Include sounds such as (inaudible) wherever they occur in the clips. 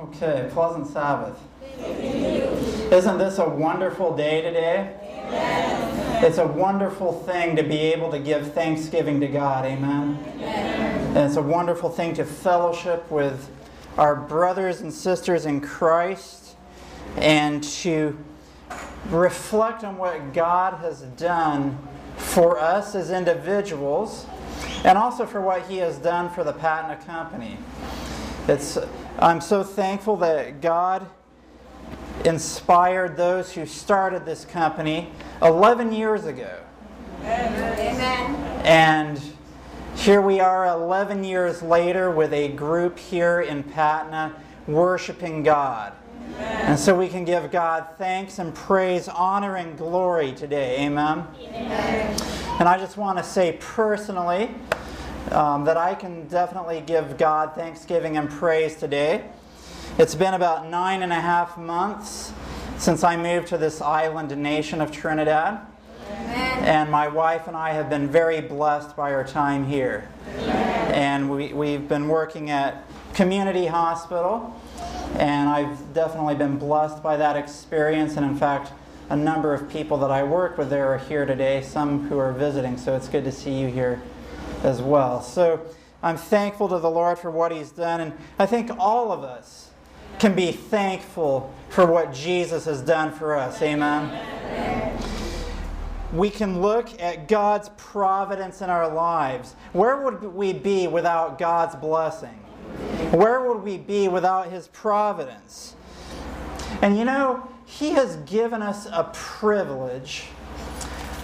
Okay, pleasant Sabbath. Isn't this a wonderful day today? Amen. It's a wonderful thing to be able to give thanksgiving to God. Amen. Amen. And it's a wonderful thing to fellowship with our brothers and sisters in Christ and to reflect on what God has done for us as individuals and also for what He has done for the Patna Company. It's, I'm so thankful that God inspired those who started this company 11 years ago. Amen. And here we are 11 years later with a group here in Patna worshiping God. And so we can give God thanks and praise, honor, and glory today. Amen. Amen. And I just want to say personally um, that I can definitely give God thanksgiving and praise today. It's been about nine and a half months since I moved to this island nation of Trinidad. Amen. And my wife and I have been very blessed by our time here. And we, we've been working at Community Hospital, and I've definitely been blessed by that experience. And in fact, a number of people that I work with there are here today, some who are visiting, so it's good to see you here as well. So I'm thankful to the Lord for what He's done, and I think all of us can be thankful for what Jesus has done for us. Amen we can look at God's providence in our lives. Where would we be without God's blessing? Where would we be without His providence? And you know, He has given us a privilege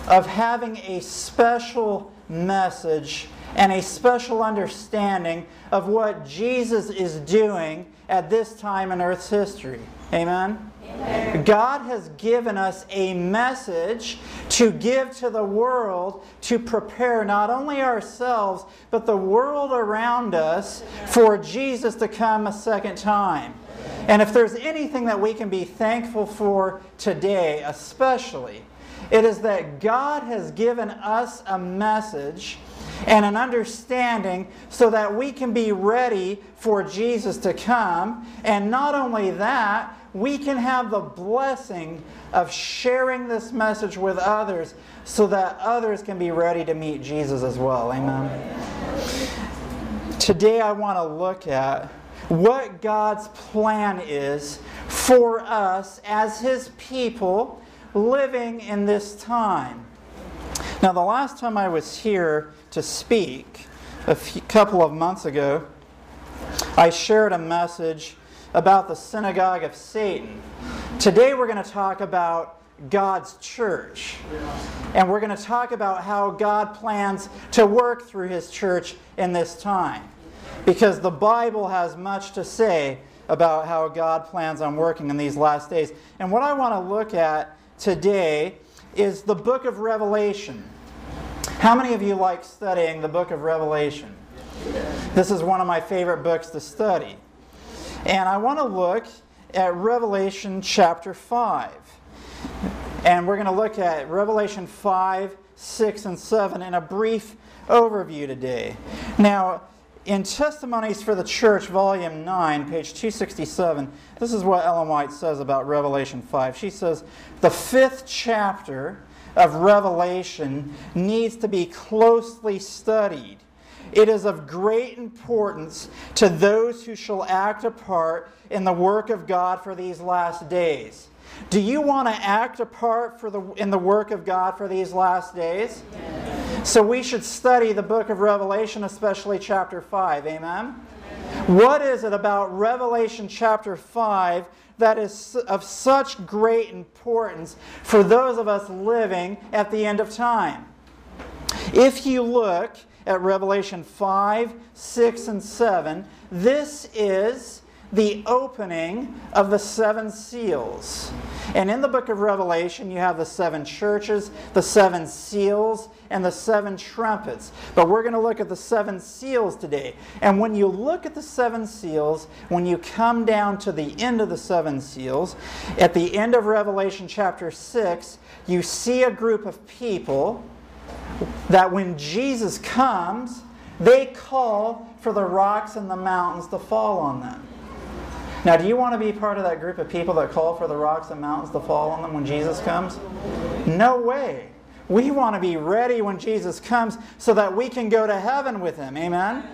of having a special message and a special understanding of what Jesus is doing at this time in Earth's history. Amen? Amen. God has given us a message to give to the world to prepare not only ourselves, but the world around us for Jesus to come a second time. And if there's anything that we can be thankful for today, especially, it is that God has given us a message and an understanding so that we can be ready for Jesus to come. And not only that, we can have the blessing of sharing this message with others so that others can be ready to meet Jesus as well. Amen. Today, I want to look at what God's plan is for us as His people living in this time. Now, the last time I was here to speak, a few, couple of months ago, I shared a message about the synagogue of Satan. Today, we're going to talk about God's church. And we're going to talk about how God plans to work through His church in this time. Because the Bible has much to say about how God plans on working in these last days. And what I want to look at today is the book of Revelation. How many of you like studying the book of Revelation? This is one of my favorite books to study. And I want to look at Revelation chapter 5. And we're going to look at Revelation 5, 6, and 7 in a brief overview today. Now, in Testimonies for the Church, volume 9, page 267, this is what Ellen White says about Revelation 5. She says, The fifth chapter of Revelation needs to be closely studied. It is of great importance to those who shall act a part in the work of God for these last days. Do you want to act a part for the, in the work of God for these last days? So we should study the book of Revelation, especially chapter 5. Amen? What is it about Revelation chapter 5 that is of such great importance for those of us living at the end of time? If you look at Revelation 5, 6, and 7, this is the opening of the seven seals. And in the book of Revelation, you have the seven churches, the seven seals, and the seven trumpets. But we're going to look at the seven seals today. And when you look at the seven seals, when you come down to the end of the seven seals, at the end of Revelation chapter 6, you see a group of people that when Jesus comes, they call for the rocks and the mountains to fall on them. Now, do you want to be part of that group of people that call for the rocks and mountains to fall on them when Jesus comes? No way. We want to be ready when Jesus comes so that we can go to heaven with him. Amen?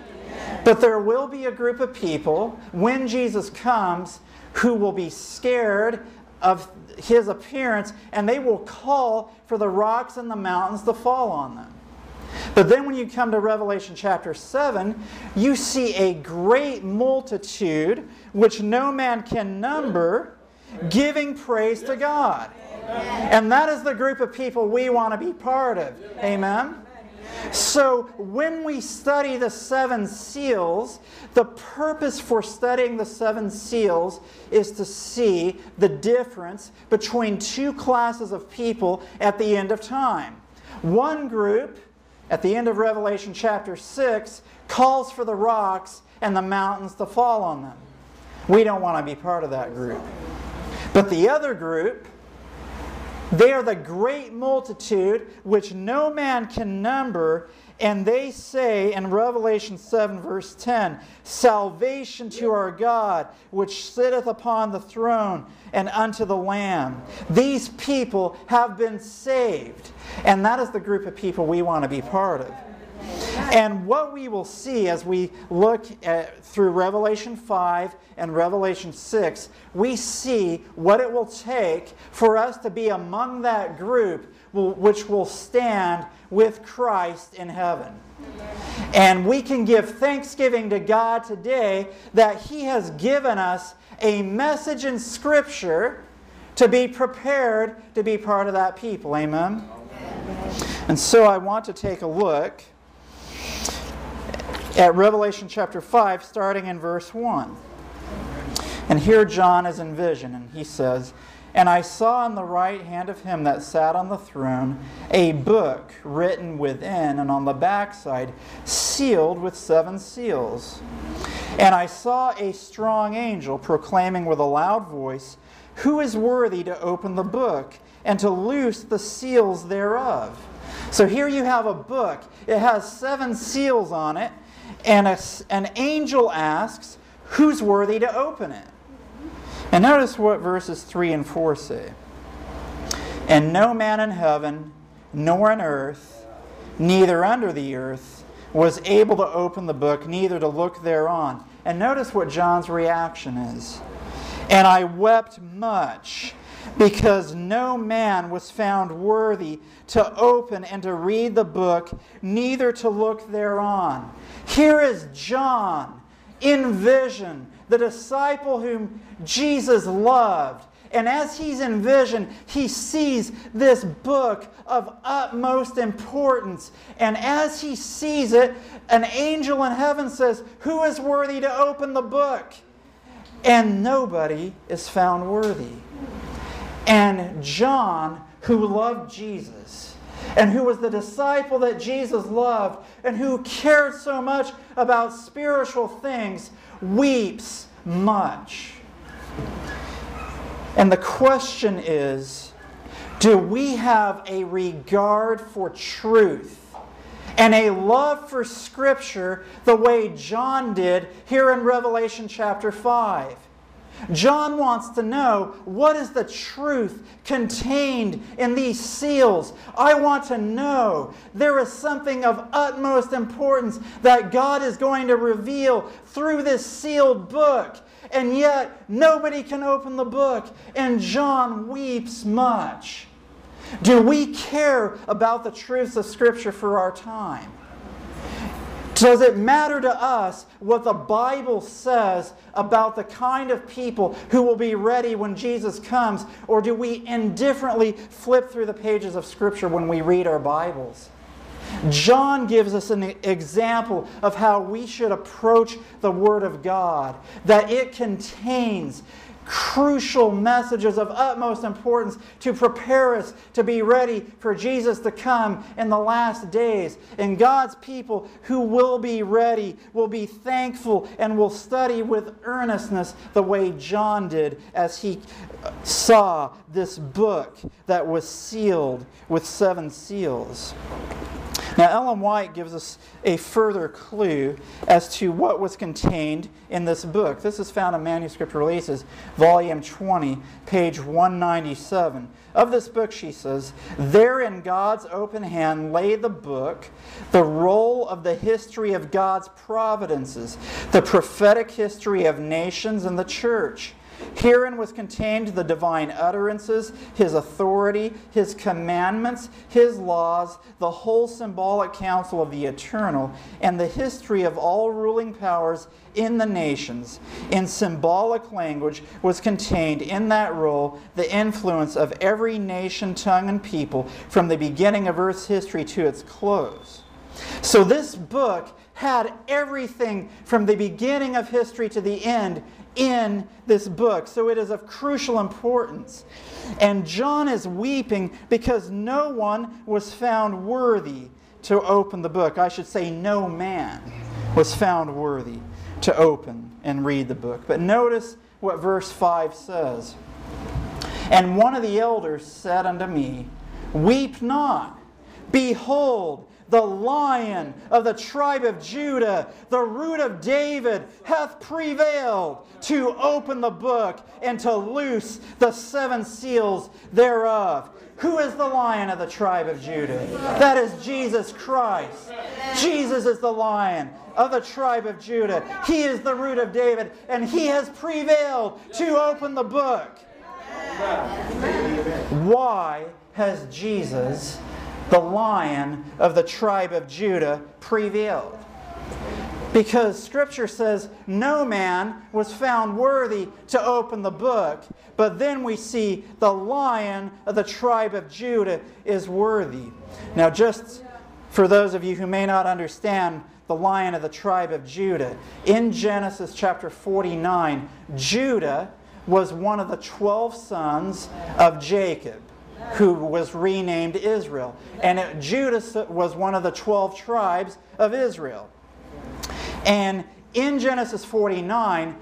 But there will be a group of people when Jesus comes who will be scared of his appearance and they will call for the rocks and the mountains to fall on them. But then when you come to Revelation chapter 7, you see a great multitude which no man can number giving praise to God. And that is the group of people we want to be part of. Amen? So, when we study the seven seals, the purpose for studying the seven seals is to see the difference between two classes of people at the end of time. One group, at the end of Revelation chapter 6, calls for the rocks and the mountains to fall on them. We don't want to be part of that group. But the other group, they are the great multitude which no man can number, and they say in Revelation 7, verse 10 Salvation to our God, which sitteth upon the throne, and unto the Lamb. These people have been saved, and that is the group of people we want to be part of. And what we will see as we look at, through Revelation 5 and Revelation 6, we see what it will take for us to be among that group which will stand with Christ in heaven. And we can give thanksgiving to God today that He has given us a message in Scripture to be prepared to be part of that people. Amen? And so I want to take a look at Revelation chapter 5, starting in verse 1. And here John is in vision, and he says, And I saw in the right hand of him that sat on the throne a book written within and on the backside, sealed with seven seals. And I saw a strong angel proclaiming with a loud voice, Who is worthy to open the book and to loose the seals thereof? So here you have a book. It has seven seals on it, and a, an angel asks, Who's worthy to open it? And notice what verses 3 and 4 say. And no man in heaven, nor in earth, neither under the earth, was able to open the book, neither to look thereon. And notice what John's reaction is. And I wept much because no man was found worthy to open and to read the book, neither to look thereon. Here is John in vision, the disciple whom Jesus loved. And as he's in vision, he sees this book of utmost importance. And as he sees it, an angel in heaven says, Who is worthy to open the book? And nobody is found worthy. And John, who loved Jesus, and who was the disciple that Jesus loved, and who cared so much about spiritual things, weeps much. And the question is do we have a regard for truth and a love for Scripture the way John did here in Revelation chapter 5? John wants to know what is the truth contained in these seals. I want to know there is something of utmost importance that God is going to reveal through this sealed book. And yet, nobody can open the book, and John weeps much. Do we care about the truths of Scripture for our time? Does it matter to us what the Bible says about the kind of people who will be ready when Jesus comes? Or do we indifferently flip through the pages of Scripture when we read our Bibles? John gives us an example of how we should approach the Word of God, that it contains crucial messages of utmost importance to prepare us to be ready for Jesus to come in the last days. And God's people who will be ready will be thankful and will study with earnestness the way John did as he uh, saw this book that was sealed with seven seals. Now, Ellen White gives us a further clue as to what was contained in this book. This is found in Manuscript Releases, Volume 20, page 197. Of this book, she says, There in God's open hand lay the book, the roll of the history of God's providences, the prophetic history of nations and the church. Herein was contained the divine utterances, his authority, his commandments, his laws, the whole symbolic counsel of the eternal, and the history of all ruling powers in the nations. In symbolic language was contained in that roll the influence of every nation, tongue, and people from the beginning of Earth's history to its close. So this book had everything from the beginning of history to the end in this book. So it is of crucial importance. And John is weeping because no one was found worthy to open the book. I should say, no man was found worthy to open and read the book. But notice what verse 5 says. And one of the elders said unto me, Weep not. Behold, the lion of the tribe of Judah, the root of David, hath prevailed to open the book and to loose the seven seals thereof. Who is the lion of the tribe of Judah? That is Jesus Christ. Jesus is the lion of the tribe of Judah. He is the root of David, and he has prevailed to open the book. Why has Jesus the lion of the tribe of Judah prevailed. Because Scripture says no man was found worthy to open the book, but then we see the lion of the tribe of Judah is worthy. Now, just for those of you who may not understand the lion of the tribe of Judah, in Genesis chapter 49, Judah was one of the 12 sons of Jacob who was renamed Israel. And it, Judah was one of the 12 tribes of Israel. And in Genesis 49,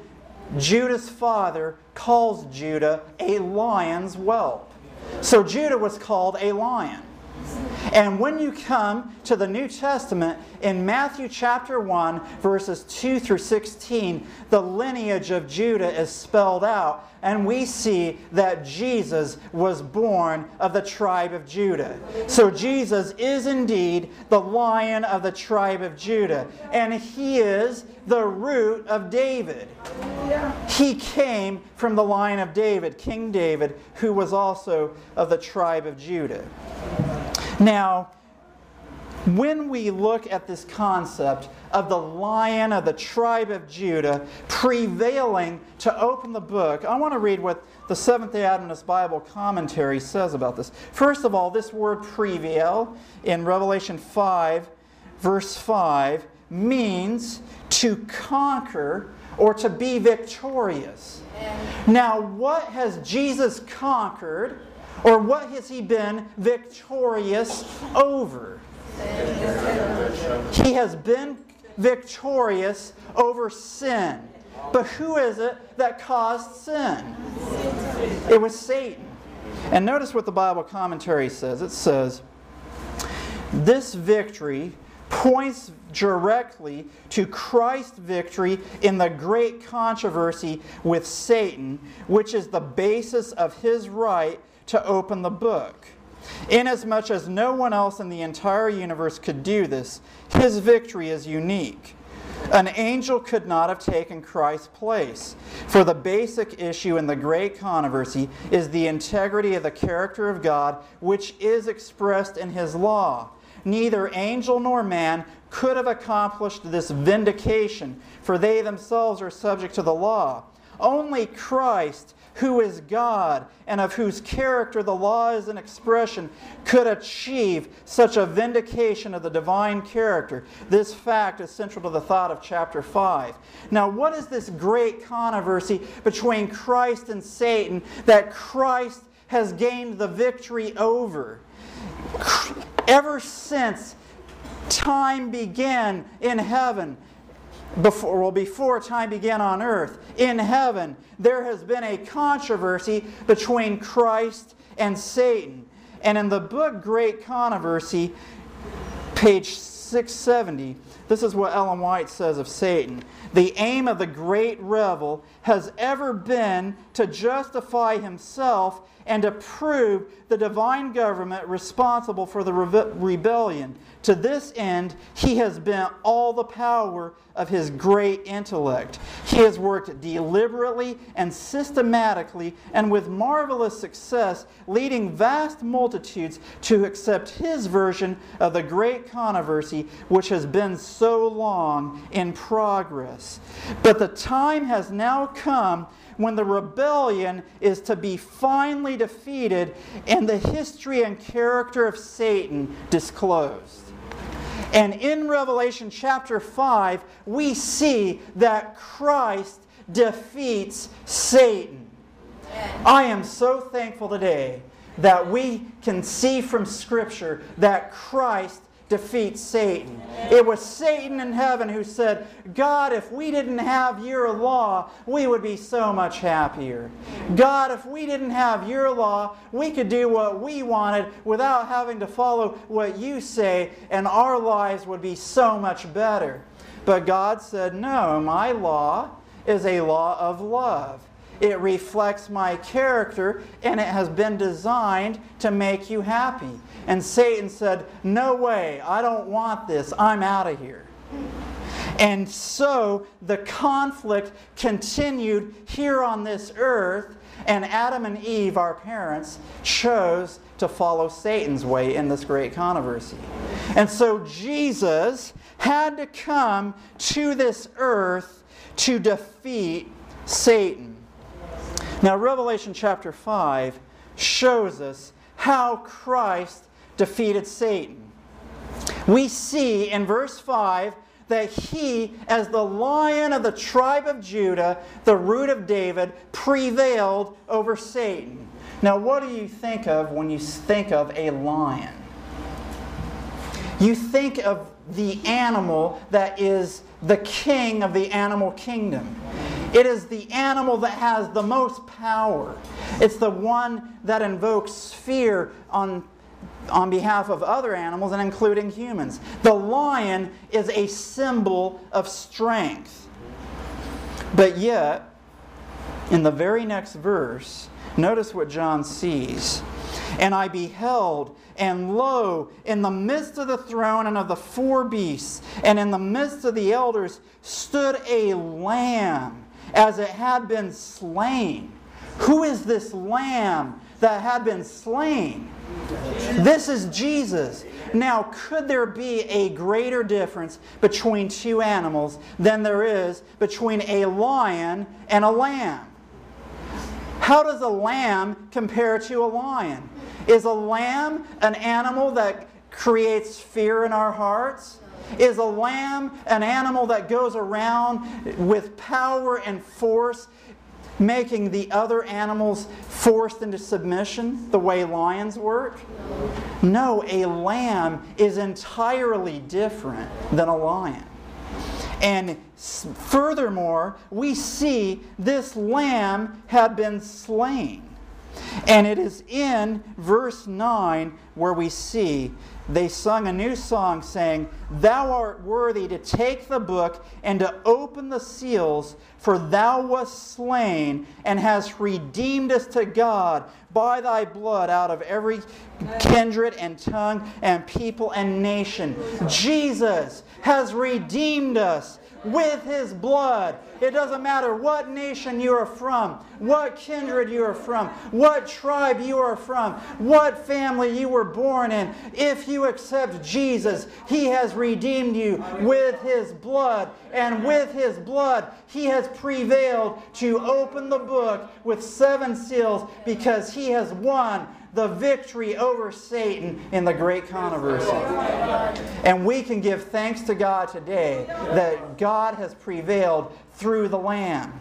Judah's father calls Judah a lion's whelp. So Judah was called a lion. And when you come to the New Testament, in Matthew chapter 1, verses 2 through 16, the lineage of Judah is spelled out, and we see that Jesus was born of the tribe of Judah. So Jesus is indeed the lion of the tribe of Judah, and he is the root of David. He came from the line of David, King David, who was also of the tribe of Judah. Now, when we look at this concept of the lion of the tribe of Judah prevailing to open the book, I want to read what the Seventh day Adventist Bible commentary says about this. First of all, this word prevail in Revelation 5, verse 5, means to conquer or to be victorious. Now, what has Jesus conquered? Or what has he been victorious over? He has been victorious over sin. But who is it that caused sin? It was Satan. And notice what the Bible commentary says. It says, This victory points directly to Christ's victory in the great controversy with Satan, which is the basis of his right to open the book. Inasmuch as no one else in the entire universe could do this, his victory is unique. An angel could not have taken Christ's place, for the basic issue in the great controversy is the integrity of the character of God, which is expressed in his law. Neither angel nor man could have accomplished this vindication, for they themselves are subject to the law. Only Christ who is God and of whose character the law is an expression, could achieve such a vindication of the divine character. This fact is central to the thought of chapter 5. Now, what is this great controversy between Christ and Satan that Christ has gained the victory over? Ever since time began in heaven, before, well, before time began on earth, in heaven, there has been a controversy between Christ and Satan. And in the book Great Controversy, page 670, this is what Ellen White says of Satan. The aim of the great rebel has ever been to justify himself and to prove the divine government responsible for the rebe- rebellion. To this end, he has bent all the power of his great intellect. He has worked deliberately and systematically and with marvelous success, leading vast multitudes to accept his version of the great controversy which has been so long in progress. But the time has now come when the rebellion is to be finally defeated and the history and character of Satan disclosed. And in Revelation chapter 5, we see that Christ defeats Satan. I am so thankful today that we can see from Scripture that Christ defeats Satan. It was Satan in heaven who said, God, if we didn't have your law, we would be so much happier. God, if we didn't have your law, we could do what we wanted without having to follow what you say, and our lives would be so much better. But God said, No, my law is a law of love. It reflects my character and it has been designed to make you happy. And Satan said, No way, I don't want this, I'm out of here. And so the conflict continued here on this earth, and Adam and Eve, our parents, chose to follow Satan's way in this great controversy. And so Jesus had to come to this earth to defeat Satan. Now, Revelation chapter 5 shows us how Christ defeated Satan. We see in verse 5 that he, as the lion of the tribe of Judah, the root of David, prevailed over Satan. Now, what do you think of when you think of a lion? You think of the animal that is the king of the animal kingdom. It is the animal that has the most power. It's the one that invokes fear on, on behalf of other animals and including humans. The lion is a symbol of strength. But yet, in the very next verse, notice what John sees. And I beheld, and lo, in the midst of the throne and of the four beasts, and in the midst of the elders, stood a lamb as it had been slain. Who is this lamb that had been slain? This is Jesus. Now, could there be a greater difference between two animals than there is between a lion and a lamb? How does a lamb compare to a lion? Is a lamb an animal that creates fear in our hearts? Is a lamb an animal that goes around with power and force, making the other animals forced into submission the way lions work? No, a lamb is entirely different than a lion. And furthermore, we see this lamb had been slain. And it is in verse 9 where we see they sung a new song saying, Thou art worthy to take the book and to open the seals, for thou wast slain and hast redeemed us to God by thy blood out of every kindred and tongue and people and nation. Jesus has redeemed us with his blood. It doesn't matter what nation you are from, what kindred you are from, what tribe you are from, what family you were born in. If you accept Jesus, he has redeemed you with his blood. And with his blood, he has prevailed to open the book with seven seals because he has won the victory over Satan in the great controversy. And we can give thanks to God today that God has prevailed through the Lamb.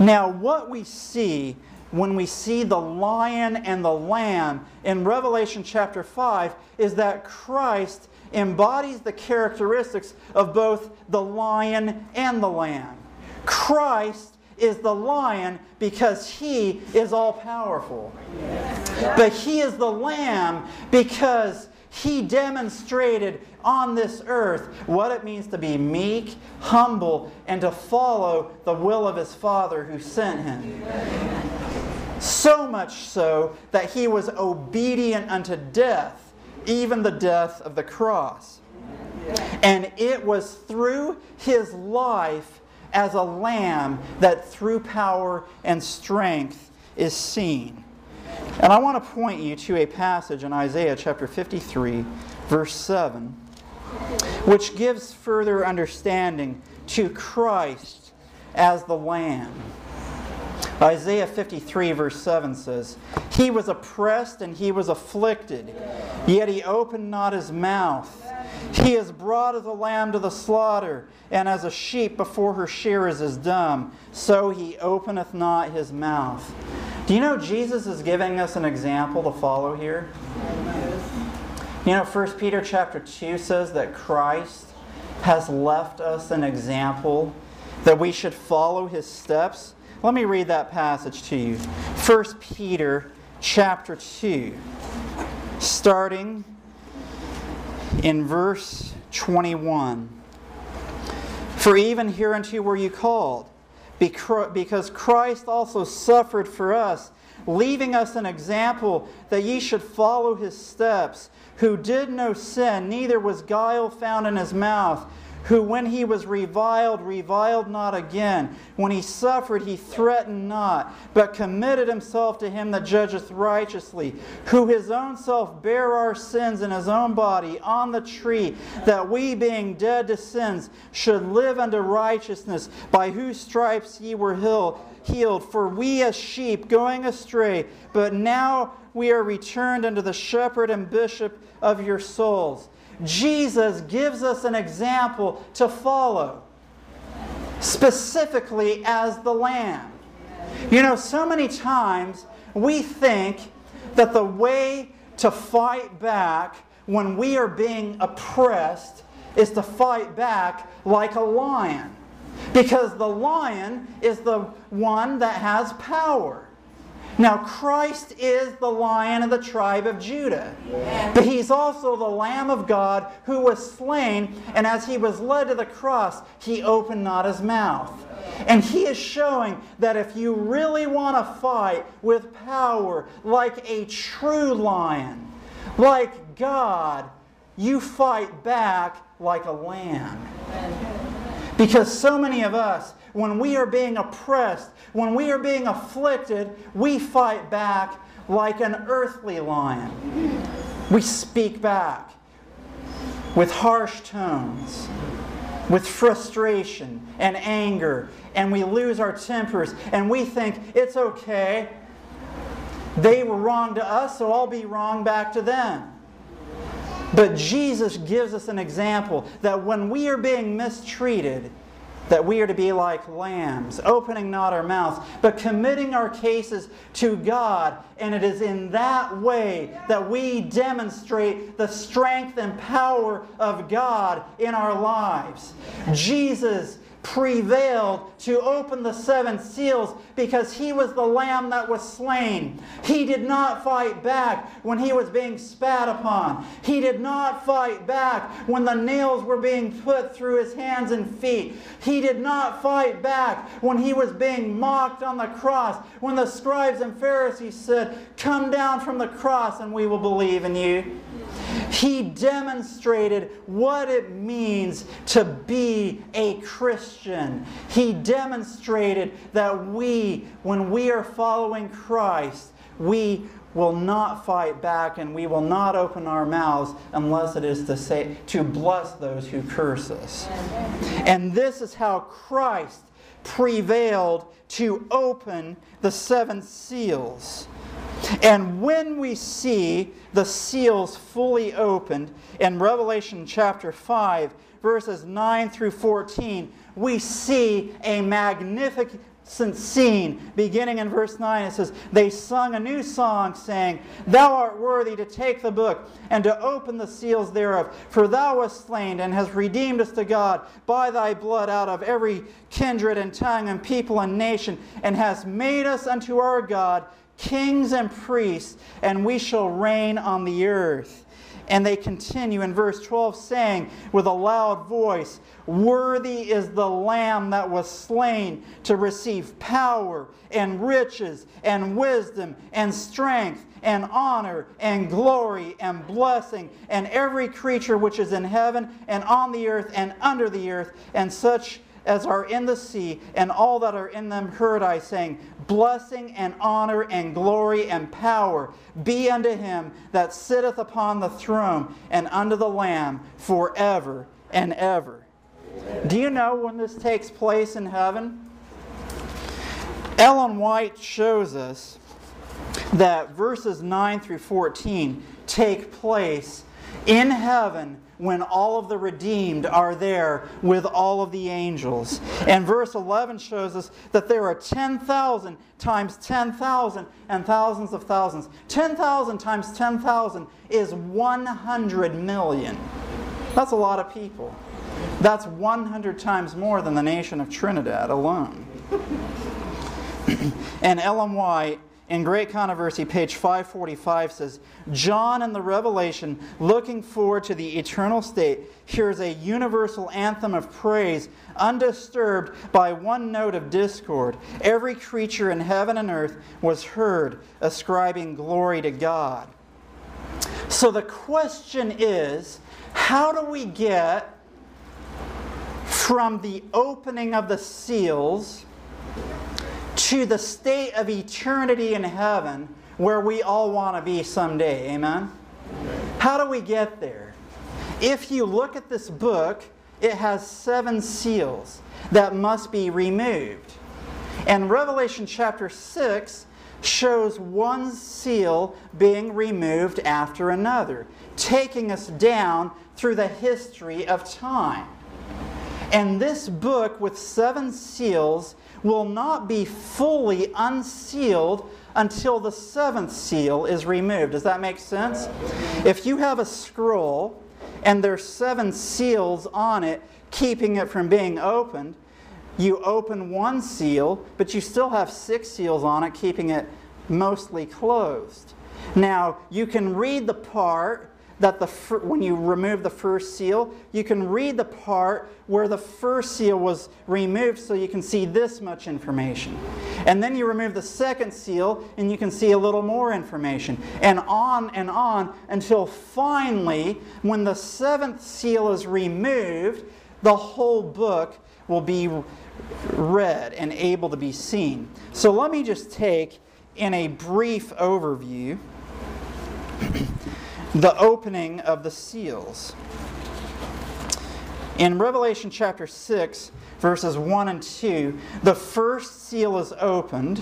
Now, what we see when we see the lion and the lamb in Revelation chapter 5 is that Christ embodies the characteristics of both the lion and the lamb. Christ is the lion because he is all powerful. But he is the lamb because he demonstrated on this earth what it means to be meek, humble, and to follow the will of his Father who sent him. So much so that he was obedient unto death, even the death of the cross. And it was through his life as a lamb that through power and strength is seen. And I want to point you to a passage in Isaiah chapter 53, verse 7, which gives further understanding to Christ as the Lamb. Isaiah 53, verse 7 says, He was oppressed and he was afflicted, yet he opened not his mouth. He is brought as a lamb to the slaughter, and as a sheep before her shearers is dumb, so he openeth not his mouth. Do you know Jesus is giving us an example to follow here? You know, 1 Peter chapter 2 says that Christ has left us an example that we should follow his steps. Let me read that passage to you. 1 Peter chapter 2, starting in verse 21. For even hereunto were you called, because Christ also suffered for us, leaving us an example that ye should follow his steps, who did no sin, neither was guile found in his mouth who, when he was reviled, reviled not again. When he suffered, he threatened not, but committed himself to him that judgeth righteously, who his own self bare our sins in his own body on the tree, that we, being dead to sins, should live unto righteousness, by whose stripes ye were healed. For we as sheep going astray, but now we are returned unto the shepherd and bishop of your souls. Jesus gives us an example to follow, specifically as the Lamb. You know, so many times we think that the way to fight back when we are being oppressed is to fight back like a lion. Because the lion is the one that has power. Now, Christ is the lion of the tribe of Judah. But he's also the Lamb of God who was slain, and as he was led to the cross, he opened not his mouth. And he is showing that if you really want to fight with power like a true lion, like God, you fight back like a lamb. Because so many of us, when we are being oppressed, when we are being afflicted, we fight back like an earthly lion. We speak back with harsh tones, with frustration and anger, and we lose our tempers, and we think it's okay. They were wrong to us, so I'll be wrong back to them. But Jesus gives us an example that when we are being mistreated, that we are to be like lambs, opening not our mouths, but committing our cases to God. And it is in that way that we demonstrate the strength and power of God in our lives. Jesus prevailed to open the seven seals because he was the lamb that was slain. He did not fight back when he was being spat upon. He did not fight back when the nails were being put through his hands and feet. He did not fight back when he was being mocked on the cross. When the scribes and Pharisees said, Come down from the cross and we will believe in you. He demonstrated what it means to be a Christian. He demonstrated that we, when we are following Christ, we will not fight back and we will not open our mouths unless it is to say to bless those who curse us. And this is how Christ prevailed to open the seven seals. And when we see the seals fully opened in Revelation chapter 5, verses 9 through 14, we see a magnificent scene. Beginning in verse 9, it says, They sung a new song, saying, Thou art worthy to take the book and to open the seals thereof. For thou wast slain and hast redeemed us to God by thy blood out of every kindred and tongue and people and nation, and hast made us unto our God kings and priests, and we shall reign on the earth. And they continue in verse 12, saying with a loud voice, Worthy is the Lamb that was slain to receive power and riches and wisdom and strength and honor and glory and blessing and every creature which is in heaven and on the earth and under the earth and such as are in the sea, and all that are in them heard I saying, Blessing and honor and glory and power be unto him that sitteth upon the throne and unto the Lamb forever and ever. Do you know when this takes place in heaven? Ellen White shows us that verses 9 through 14 take place in heaven when all of the redeemed are there with all of the angels. And verse 11 shows us that there are 10,000 times 10,000 and thousands of thousands. 10,000 times 10,000 is 100 million. That's a lot of people. That's 100 times more than the nation of Trinidad alone. (clears throat) and Ellen White in Great Controversy, page 545 says, John in the Revelation, looking forward to the eternal state, hears a universal anthem of praise, undisturbed by one note of discord. Every creature in heaven and earth was heard ascribing glory to God. So the question is how do we get from the opening of the seals? To the state of eternity in heaven where we all want to be someday. Amen? How do we get there? If you look at this book, it has seven seals that must be removed. And Revelation chapter 6 shows one seal being removed after another, taking us down through the history of time. And this book with seven seals will not be fully unsealed until the seventh seal is removed. Does that make sense? If you have a scroll and there's seven seals on it keeping it from being opened, you open one seal, but you still have six seals on it keeping it mostly closed. Now, you can read the part that the when you remove the first seal, you can read the part where the first seal was removed so you can see this much information. And then you remove the second seal and you can see a little more information. And on and on until finally, when the seventh seal is removed, the whole book will be read and able to be seen. So let me just take in a brief overview the opening of the seals. In Revelation chapter 6, verses 1 and 2, the first seal is opened,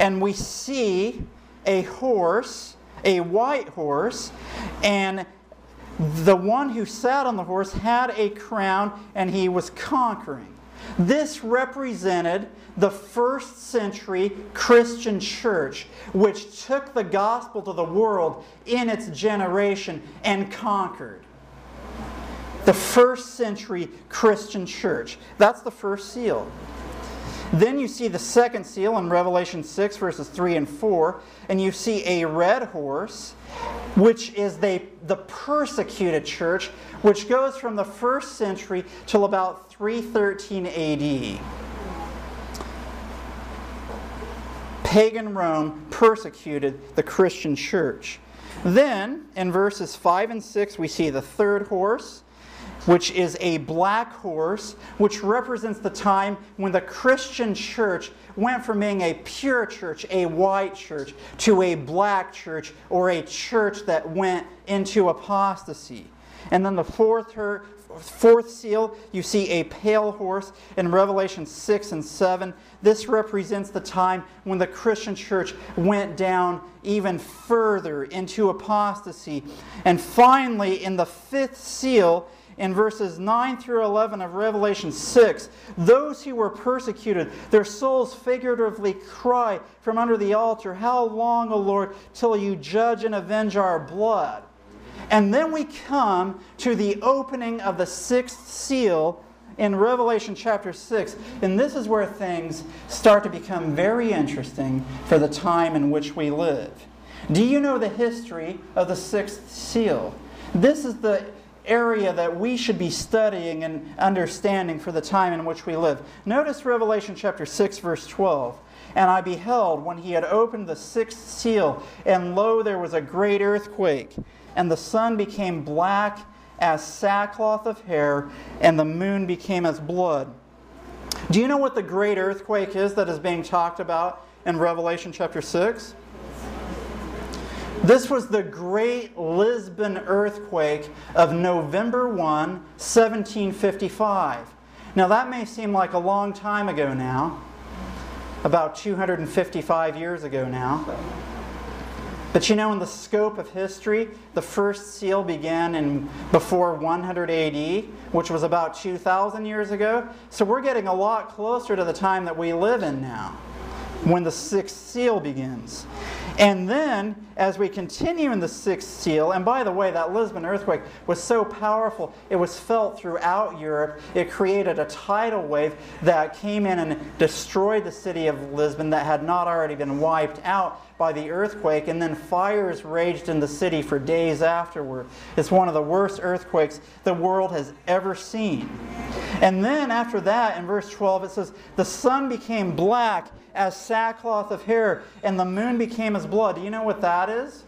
and we see a horse, a white horse, and the one who sat on the horse had a crown, and he was conquering. This represented the first century Christian church, which took the gospel to the world in its generation and conquered. The first century Christian church. That's the first seal. Then you see the second seal in Revelation 6, verses 3 and 4, and you see a red horse, which is the, the persecuted church, which goes from the first century till about 313 AD. Pagan Rome persecuted the Christian church. Then, in verses 5 and 6, we see the third horse which is a black horse, which represents the time when the Christian church went from being a pure church, a white church, to a black church, or a church that went into apostasy. And then the fourth, her, fourth seal, you see a pale horse in Revelation 6 and 7. This represents the time when the Christian church went down even further into apostasy. And finally, in the fifth seal, in verses 9 through 11 of Revelation 6, those who were persecuted, their souls figuratively cry from under the altar, How long, O Lord, till you judge and avenge our blood? And then we come to the opening of the sixth seal in Revelation chapter 6. And this is where things start to become very interesting for the time in which we live. Do you know the history of the sixth seal? This is the area that we should be studying and understanding for the time in which we live. Notice Revelation chapter 6, verse 12. And I beheld when he had opened the sixth seal, and lo, there was a great earthquake, and the sun became black as sackcloth of hair, and the moon became as blood. Do you know what the great earthquake is that is being talked about in Revelation chapter 6? This was the great Lisbon earthquake of November 1, 1755. Now, that may seem like a long time ago now, about 255 years ago now. But you know, in the scope of history, the first seal began in before 100 AD, which was about 2,000 years ago. So we're getting a lot closer to the time that we live in now, when the sixth seal begins. And then, as we continue in the sixth seal, and by the way, that Lisbon earthquake was so powerful, it was felt throughout Europe. It created a tidal wave that came in and destroyed the city of Lisbon that had not already been wiped out by the earthquake, and then fires raged in the city for days afterward. It's one of the worst earthquakes the world has ever seen. And then, after that, in verse 12, it says, The sun became black as sackcloth of hair, and the moon became as blood. Do you know what that is?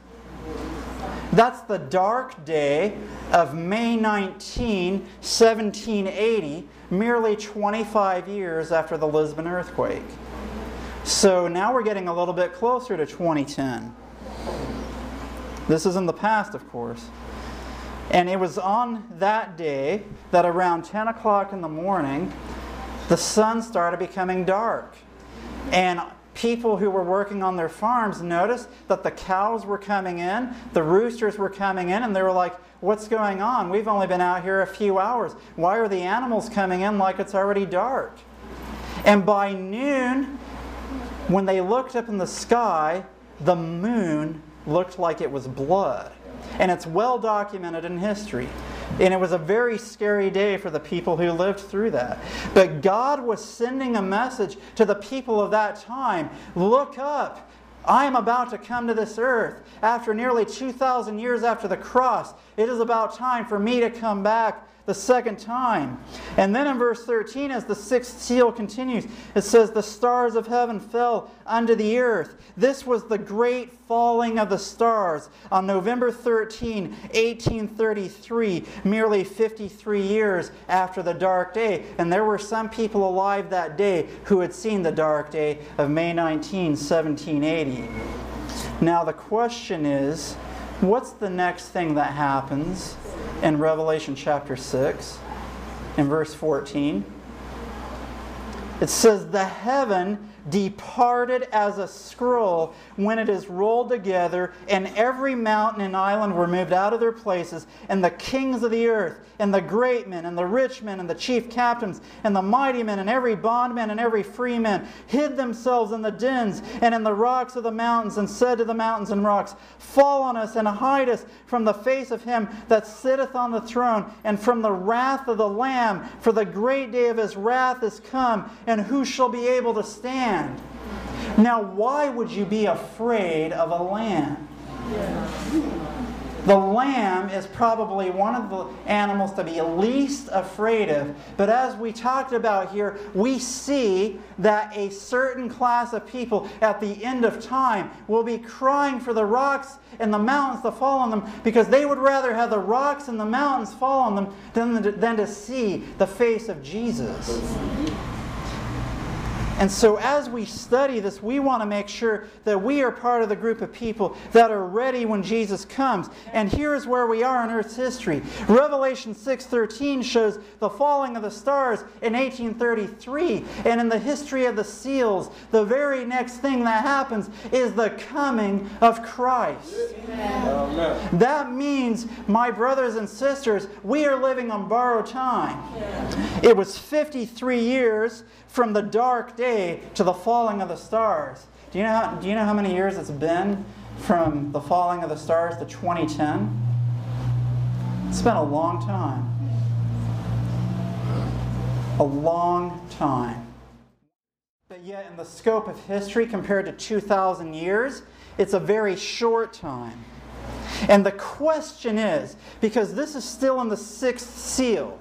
That's the dark day of May 19, 1780, merely 25 years after the Lisbon earthquake. So now we're getting a little bit closer to 2010. This is in the past, of course. And it was on that day that around 10 o'clock in the morning, the sun started becoming dark. And people who were working on their farms noticed that the cows were coming in, the roosters were coming in, and they were like, What's going on? We've only been out here a few hours. Why are the animals coming in like it's already dark? And by noon, when they looked up in the sky, the moon looked like it was blood. And it's well documented in history. And it was a very scary day for the people who lived through that. But God was sending a message to the people of that time look up. I am about to come to this earth. After nearly 2,000 years after the cross, it is about time for me to come back the second time. And then in verse 13, as the sixth seal continues, it says, The stars of heaven fell unto the earth. This was the great falling of the stars on November 13, 1833, merely 53 years after the dark day. And there were some people alive that day who had seen the dark day of May 19, 1780. Now, the question is what's the next thing that happens in Revelation chapter 6, in verse 14. It says, The heaven departed as a scroll when it is rolled together, and every mountain and island were moved out of their places, and the kings of the earth, and the great men, and the rich men, and the chief captains, and the mighty men, and every bondman, and every freeman hid themselves in the dens and in the rocks of the mountains, and said to the mountains and rocks, Fall on us and hide us from the face of him that sitteth on the throne, and from the wrath of the Lamb, for the great day of his wrath is come, and who shall be able to stand? Now, why would you be afraid of a lamb? The lamb is probably one of the animals to be least afraid of. But as we talked about here, we see that a certain class of people at the end of time will be crying for the rocks and the mountains to fall on them because they would rather have the rocks and the mountains fall on them than, than to see the face of Jesus. And so, as we study this, we want to make sure that we are part of the group of people that are ready when Jesus comes. And here's where we are in Earth's history. Revelation 6:13 shows the falling of the stars in 1833, and in the history of the seals, the very next thing that happens is the coming of Christ. Amen. That means, my brothers and sisters, we are living on borrowed time. It was 53 years from the dark day to the falling of the stars. Do you know how, do you know how many years it's been from the falling of the stars to 2010? It's been a long time. A long time. But yet, in the scope of history, compared to 2,000 years, it's a very short time. And the question is because this is still in the sixth seal,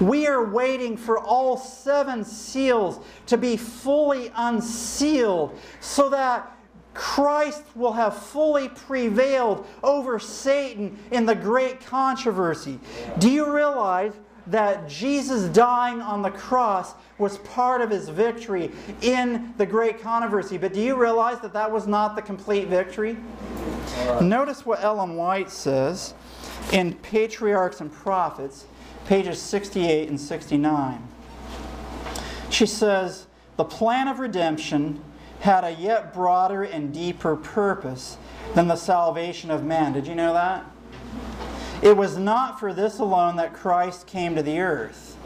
we are waiting for all seven seals to be fully unsealed so that Christ will have fully prevailed over Satan in the great controversy. Do you realize that Jesus dying on the cross was part of his victory in the great controversy? But do you realize that that was not the complete victory? Notice what Ellen White says in Patriarchs and Prophets, pages 68 and 69. She says, The plan of redemption had a yet broader and deeper purpose than the salvation of man. Did you know that? It was not for this alone that Christ came to the earth.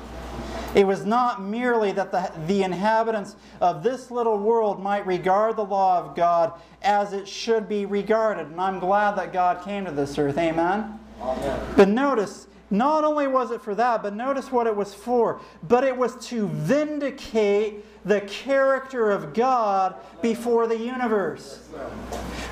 It was not merely that the, the inhabitants of this little world might regard the law of God as it should be regarded. And I'm glad that God came to this earth. Amen? Amen. But notice, not only was it for that, but notice what it was for. But it was to vindicate the character of God before the universe.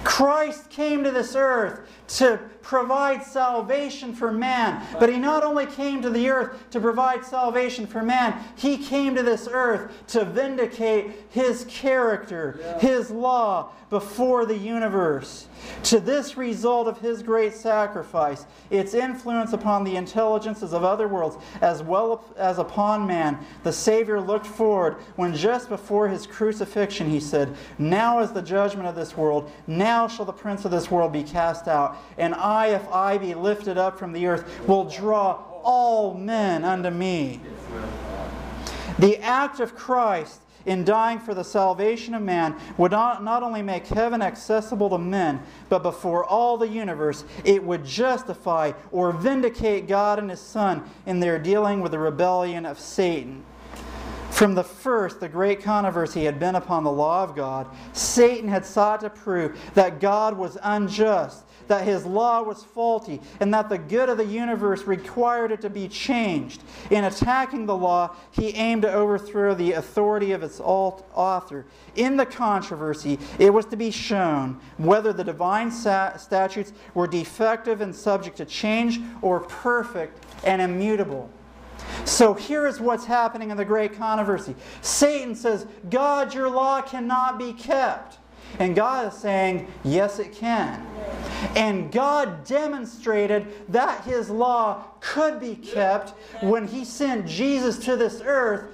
Christ came to this earth to provide salvation for man. But he not only came to the earth to provide salvation for man, he came to this earth to vindicate his character, his law before the universe. To this result of his great sacrifice, its influence upon the intelligences of other worlds as well as upon man, the Savior looked forward when just before his crucifixion he said, Now is the judgment of this world, now shall the prince of this world be cast out, and I, if I be lifted up from the earth, will draw all men unto me. The act of Christ in dying for the salvation of man would not, not only make heaven accessible to men, but before all the universe, it would justify or vindicate God and His Son in their dealing with the rebellion of Satan. From the first, the great controversy had been upon the law of God. Satan had sought to prove that God was unjust that his law was faulty, and that the good of the universe required it to be changed. In attacking the law, he aimed to overthrow the authority of its author. In the controversy, it was to be shown whether the divine statutes were defective and subject to change or perfect and immutable. So here is what's happening in the great controversy. Satan says, God, your law cannot be kept. And God is saying, yes, it can. And God demonstrated that His law could be kept when He sent Jesus to this earth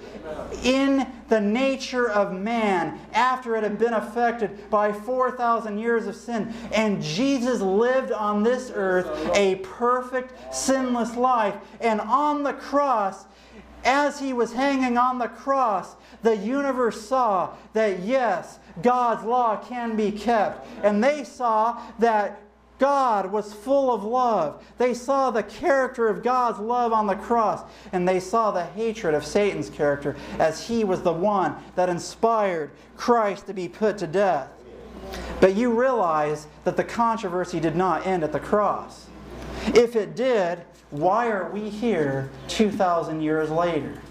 in the nature of man after it had been affected by 4,000 years of sin. And Jesus lived on this earth a perfect, sinless life. And on the cross, as He was hanging on the cross, the universe saw that yes, God's law can be kept. And they saw that God was full of love. They saw the character of God's love on the cross, and they saw the hatred of Satan's character as he was the one that inspired Christ to be put to death. But you realize that the controversy did not end at the cross. If it did, why are we here 2,000 years later?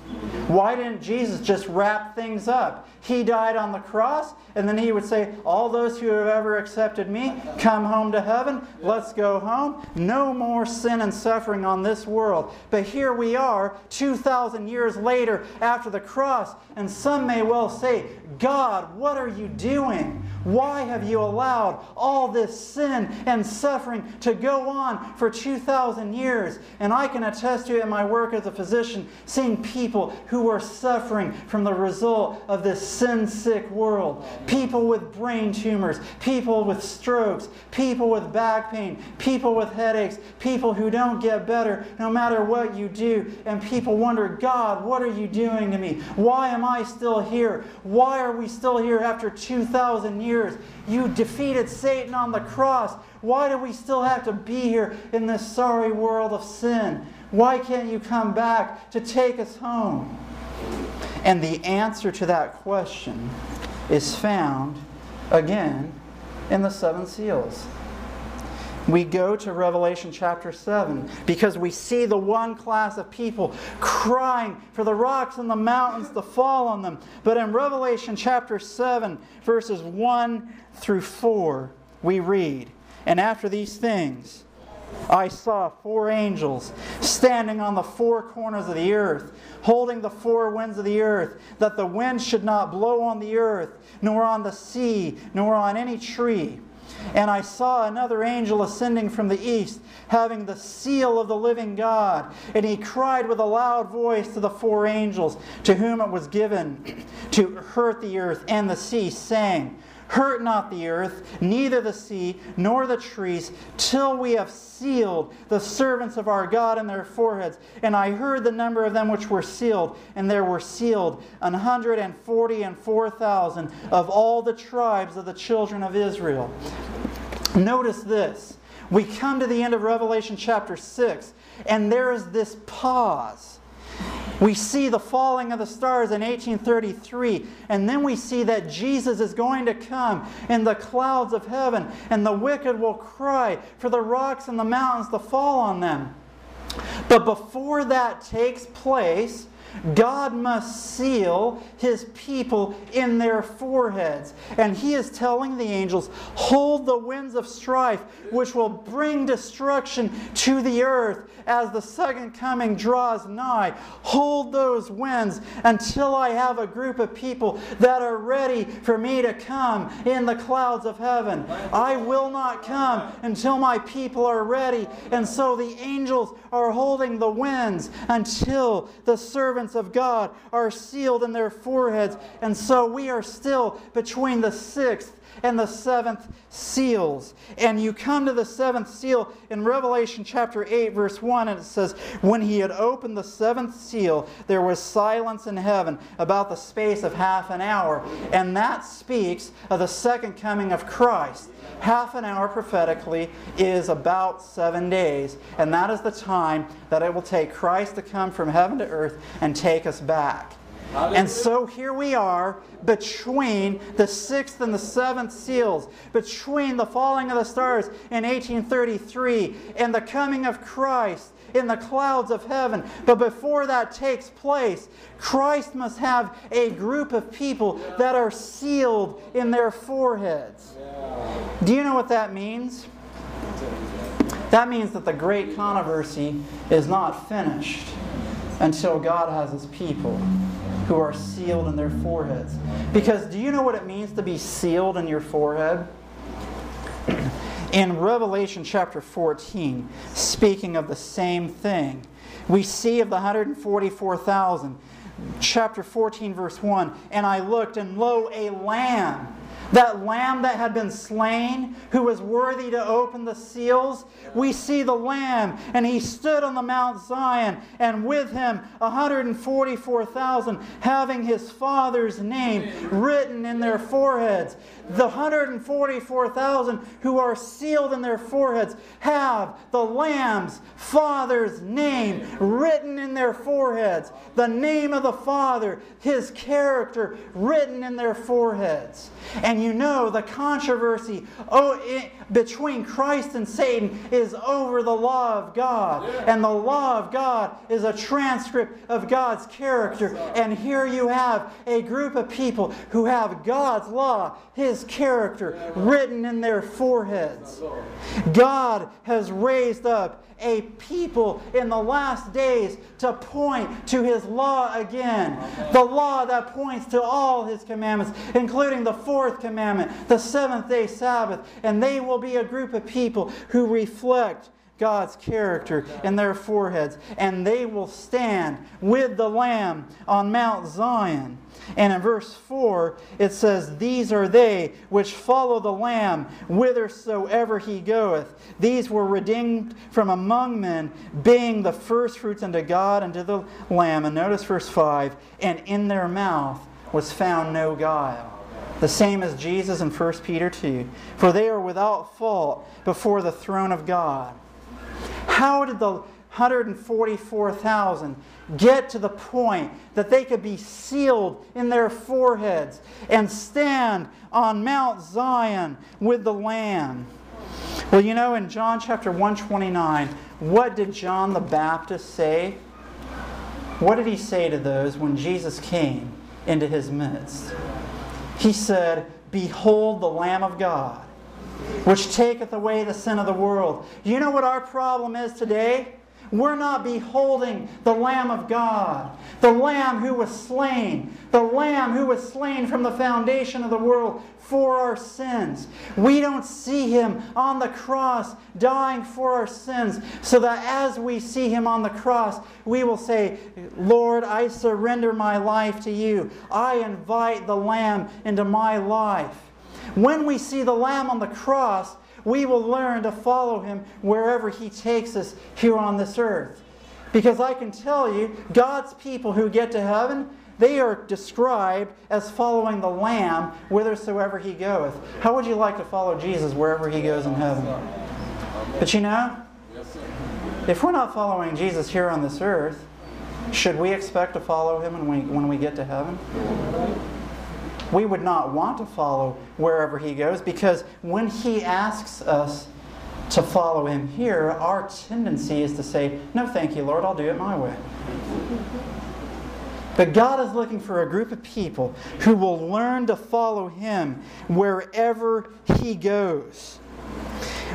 Why didn't Jesus just wrap things up? He died on the cross, and then he would say, All those who have ever accepted me, come home to heaven. Let's go home. No more sin and suffering on this world. But here we are, 2,000 years later after the cross, and some may well say, God, what are you doing? Why have you allowed all this sin and suffering to go on for 2,000 years? And I can attest to it in my work as a physician, seeing people who are suffering from the result of this sin sick world. People with brain tumors, people with strokes, people with back pain, people with headaches, people who don't get better no matter what you do. And people wonder, God, what are you doing to me? Why am I still here? Why are we still here after 2,000 years? years. You defeated Satan on the cross. Why do we still have to be here in this sorry world of sin? Why can't you come back to take us home? And the answer to that question is found again in the seven seals we go to Revelation chapter 7 because we see the one class of people crying for the rocks and the mountains to fall on them. But in Revelation chapter 7, verses 1 through 4, we read, And after these things, I saw four angels standing on the four corners of the earth, holding the four winds of the earth, that the wind should not blow on the earth, nor on the sea, nor on any tree. And I saw another angel ascending from the east, having the seal of the living God. And he cried with a loud voice to the four angels, to whom it was given to hurt the earth and the sea, saying, Hurt not the earth, neither the sea, nor the trees, till we have sealed the servants of our God in their foreheads. And I heard the number of them which were sealed, and there were sealed an hundred and forty and four thousand of all the tribes of the children of Israel. Notice this. We come to the end of Revelation chapter 6, and there is this pause. We see the falling of the stars in 1833, and then we see that Jesus is going to come in the clouds of heaven, and the wicked will cry for the rocks and the mountains to fall on them. But before that takes place, God must seal his people in their foreheads. And he is telling the angels, Hold the winds of strife, which will bring destruction to the earth as the second coming draws nigh. Hold those winds until I have a group of people that are ready for me to come in the clouds of heaven. I will not come until my people are ready. And so the angels are holding the winds until the servants of God are sealed in their foreheads. And so we are still between the sixth and the seventh seals. And you come to the seventh seal in Revelation chapter 8, verse 1, and it says, When he had opened the seventh seal, there was silence in heaven about the space of half an hour. And that speaks of the second coming of Christ. Half an hour prophetically is about seven days, and that is the time that it will take Christ to come from heaven to earth and take us back. And so here we are between the sixth and the seventh seals, between the falling of the stars in 1833 and the coming of Christ in the clouds of heaven. But before that takes place, Christ must have a group of people that are sealed in their foreheads. Do you know what that means? That means that the great controversy is not finished until God has his people who are sealed in their foreheads. Because do you know what it means to be sealed in your forehead? In Revelation chapter 14, speaking of the same thing, we see of the 144,000, chapter 14, verse 1, and I looked, and lo, a lamb that lamb that had been slain, who was worthy to open the seals, we see the lamb, and he stood on the Mount Zion, and with him 144,000, having his father's name written in their foreheads. The 144,000 who are sealed in their foreheads have the lamb's father's name written in their foreheads. The name of the Father, his character written in their foreheads. And you know the controversy. Oh, between Christ and Satan is over the law of God. And the law of God is a transcript of God's character. And here you have a group of people who have God's law, His character, written in their foreheads. God has raised up a people in the last days to point to his law again. The law that points to all his commandments, including the fourth commandment, the seventh day Sabbath. And they will be a group of people who reflect God's character in their foreheads, and they will stand with the Lamb on Mount Zion. And in verse 4, it says, These are they which follow the Lamb whithersoever he goeth. These were redeemed from among men, being the firstfruits unto God and to the Lamb. And notice verse 5 And in their mouth was found no guile. The same as Jesus in 1 Peter 2. For they are without fault before the throne of God. How did the 144,000 get to the point that they could be sealed in their foreheads and stand on Mount Zion with the Lamb. Well, you know, in John chapter 129, what did John the Baptist say? What did he say to those when Jesus came into his midst? He said, Behold the Lamb of God which taketh away the sin of the world. Do you know what our problem is today? We're not beholding the Lamb of God, the Lamb who was slain, the Lamb who was slain from the foundation of the world for our sins. We don't see him on the cross dying for our sins, so that as we see him on the cross, we will say, Lord, I surrender my life to you. I invite the Lamb into my life. When we see the Lamb on the cross, we will learn to follow him wherever he takes us here on this earth. Because I can tell you, God's people who get to heaven, they are described as following the Lamb whithersoever he goeth. How would you like to follow Jesus wherever he goes in heaven? But you know, if we're not following Jesus here on this earth, should we expect to follow him when we, when we get to heaven? We would not want to follow wherever he goes because when he asks us to follow him here, our tendency is to say, No, thank you, Lord, I'll do it my way. But God is looking for a group of people who will learn to follow him wherever he goes.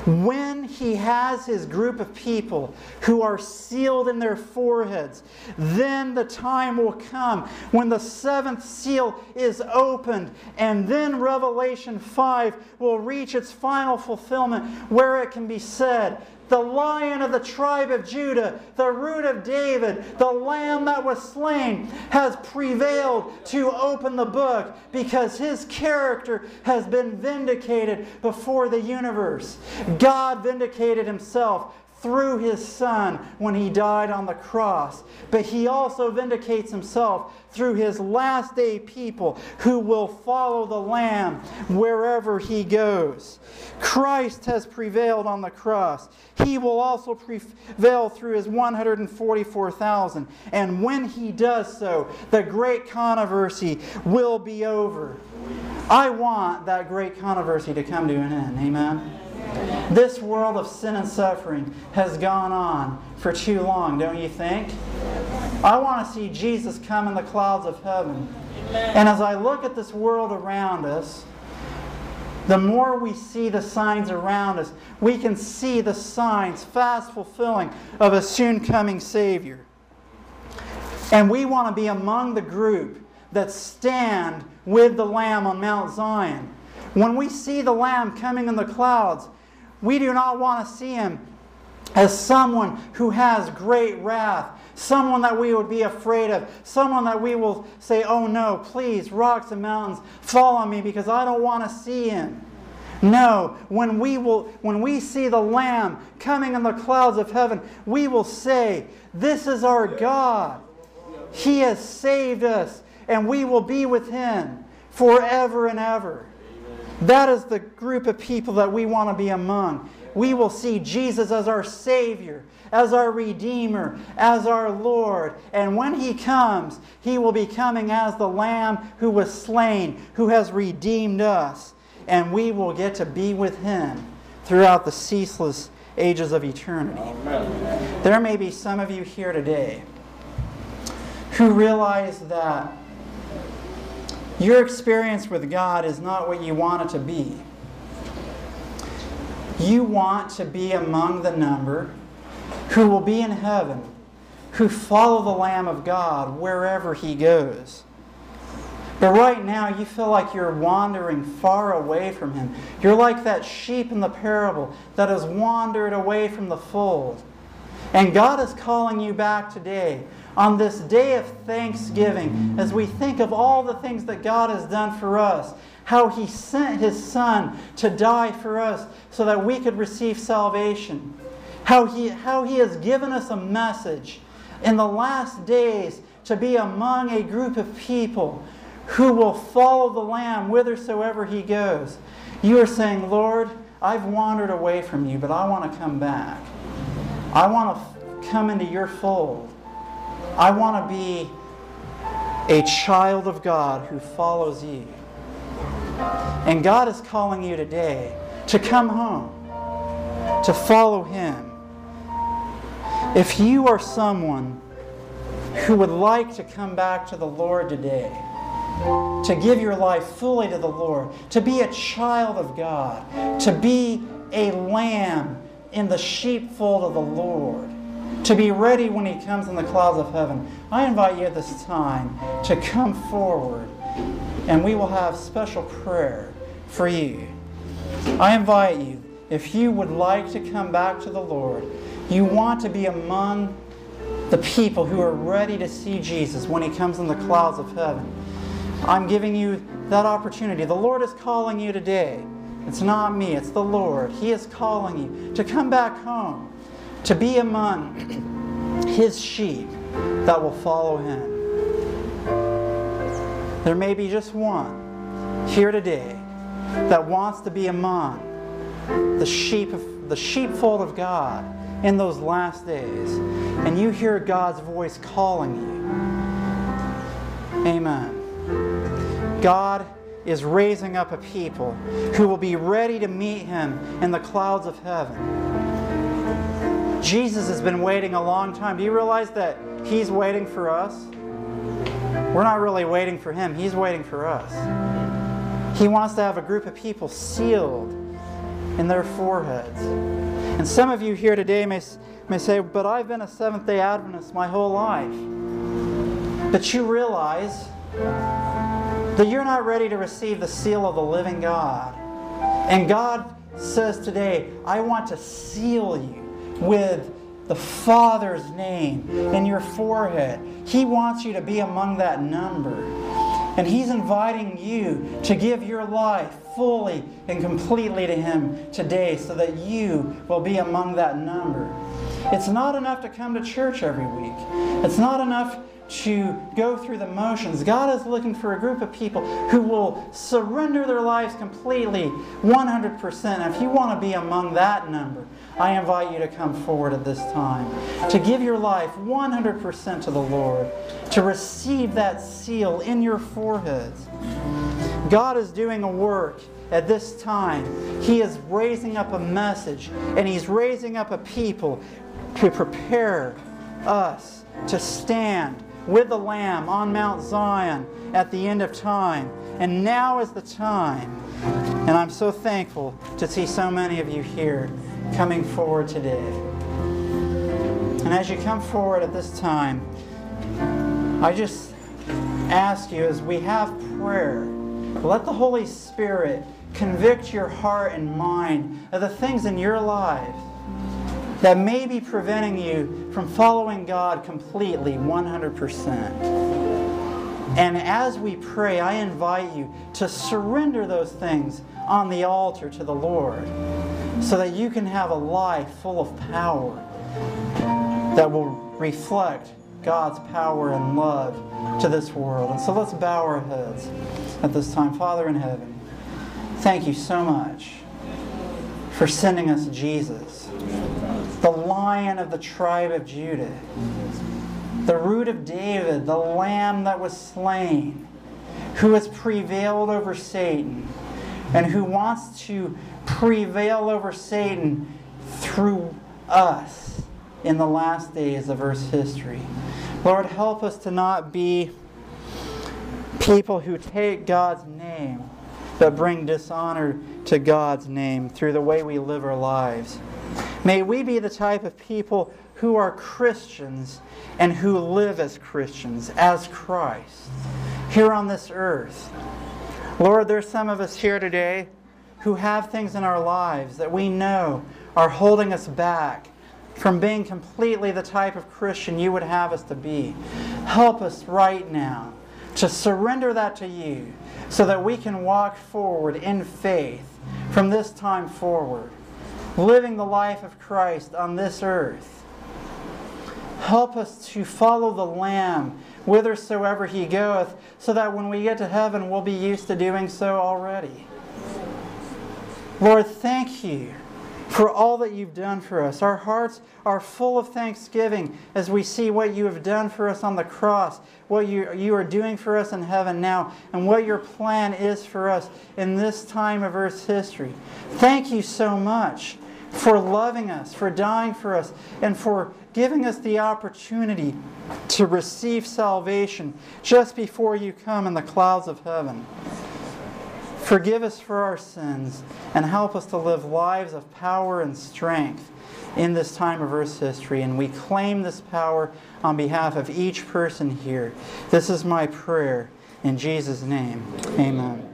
When he has his group of people who are sealed in their foreheads, then the time will come when the seventh seal is opened, and then Revelation 5 will reach its final fulfillment where it can be said, the lion of the tribe of Judah, the root of David, the lamb that was slain, has prevailed to open the book because his character has been vindicated before the universe. God vindicated himself through his Son when he died on the cross. But he also vindicates himself through his last day people who will follow the Lamb wherever he goes. Christ has prevailed on the cross. He will also prevail through his 144,000. And when he does so, the great controversy will be over. I want that great controversy to come to an end. Amen. This world of sin and suffering has gone on for too long, don't you think? I want to see Jesus come in the clouds of heaven. And as I look at this world around us, the more we see the signs around us, we can see the signs fast fulfilling of a soon coming Savior. And we want to be among the group that stand with the Lamb on Mount Zion. When we see the Lamb coming in the clouds, we do not want to see him as someone who has great wrath, someone that we would be afraid of, someone that we will say, Oh no, please, rocks and mountains, fall on me because I don't want to see him. No, when we, will, when we see the Lamb coming in the clouds of heaven, we will say, This is our God. He has saved us, and we will be with him forever and ever. That is the group of people that we want to be among. We will see Jesus as our Savior, as our Redeemer, as our Lord. And when He comes, He will be coming as the Lamb who was slain, who has redeemed us. And we will get to be with Him throughout the ceaseless ages of eternity. Amen. There may be some of you here today who realize that your experience with God is not what you want it to be. You want to be among the number who will be in heaven, who follow the Lamb of God wherever he goes. But right now, you feel like you're wandering far away from him. You're like that sheep in the parable that has wandered away from the fold. And God is calling you back today on this day of thanksgiving as we think of all the things that God has done for us, how He sent His Son to die for us so that we could receive salvation, how He, how he has given us a message in the last days to be among a group of people who will follow the Lamb whithersoever He goes. You are saying, Lord, I've wandered away from you, but I want to come back. I want to come into your fold. I want to be a child of God who follows you. And God is calling you today to come home, to follow Him. If you are someone who would like to come back to the Lord today, to give your life fully to the Lord, to be a child of God, to be a lamb in the sheepfold of the Lord, to be ready when He comes in the clouds of heaven, I invite you at this time to come forward and we will have special prayer for you. I invite you, if you would like to come back to the Lord, you want to be among the people who are ready to see Jesus when He comes in the clouds of heaven. I'm giving you that opportunity. The Lord is calling you today. It's not me, it's the Lord. He is calling you to come back home, to be among His sheep that will follow Him. There may be just one here today that wants to be among the sheep of, the sheepfold of God in those last days, and you hear God's voice calling you. Amen. God is raising up a people who will be ready to meet him in the clouds of heaven. Jesus has been waiting a long time. Do you realize that he's waiting for us? We're not really waiting for him, he's waiting for us. He wants to have a group of people sealed in their foreheads. And some of you here today may, may say, But I've been a Seventh day Adventist my whole life. But you realize that you're not ready to receive the seal of the living God. And God says today, I want to seal you with the Father's name in your forehead. He wants you to be among that number. And He's inviting you to give your life fully and completely to Him today so that you will be among that number. It's not enough to come to church every week. It's not enough to go through the motions. God is looking for a group of people who will surrender their lives completely, 100%. If you want to be among that number, I invite you to come forward at this time, to give your life 100% to the Lord, to receive that seal in your foreheads. God is doing a work at this time. He is raising up a message, and He's raising up a people to prepare us to stand with the Lamb on Mount Zion at the end of time. And now is the time. And I'm so thankful to see so many of you here coming forward today. And as you come forward at this time, I just ask you as we have prayer, let the Holy Spirit convict your heart and mind of the things in your life that may be preventing you from following God completely 100%. And as we pray, I invite you to surrender those things on the altar to the Lord so that you can have a life full of power that will reflect God's power and love to this world. And so let's bow our heads at this time. Father in heaven, thank you so much for sending us Jesus, the lion of the tribe of Judah, the root of David, the lamb that was slain, who has prevailed over Satan, and who wants to prevail over Satan through us in the last days of Earth's history. Lord, help us to not be people who take God's name but bring dishonor to God's name through the way we live our lives. May we be the type of people who are Christians and who live as Christians, as Christ, here on this earth. Lord, there's some of us here today who have things in our lives that we know are holding us back from being completely the type of Christian you would have us to be. Help us right now to surrender that to you so that we can walk forward in faith from this time forward, living the life of Christ on this earth. Help us to follow the Lamb whithersoever he goeth, so that when we get to heaven, we'll be used to doing so already. Lord, thank you for all that you've done for us. Our hearts are full of thanksgiving as we see what you have done for us on the cross, what you, you are doing for us in heaven now, and what your plan is for us in this time of Earth's history. Thank you so much for loving us, for dying for us, and for giving us the opportunity to receive salvation just before you come in the clouds of heaven. Forgive us for our sins and help us to live lives of power and strength in this time of Earth's history. And we claim this power on behalf of each person here. This is my prayer. In Jesus' name, amen.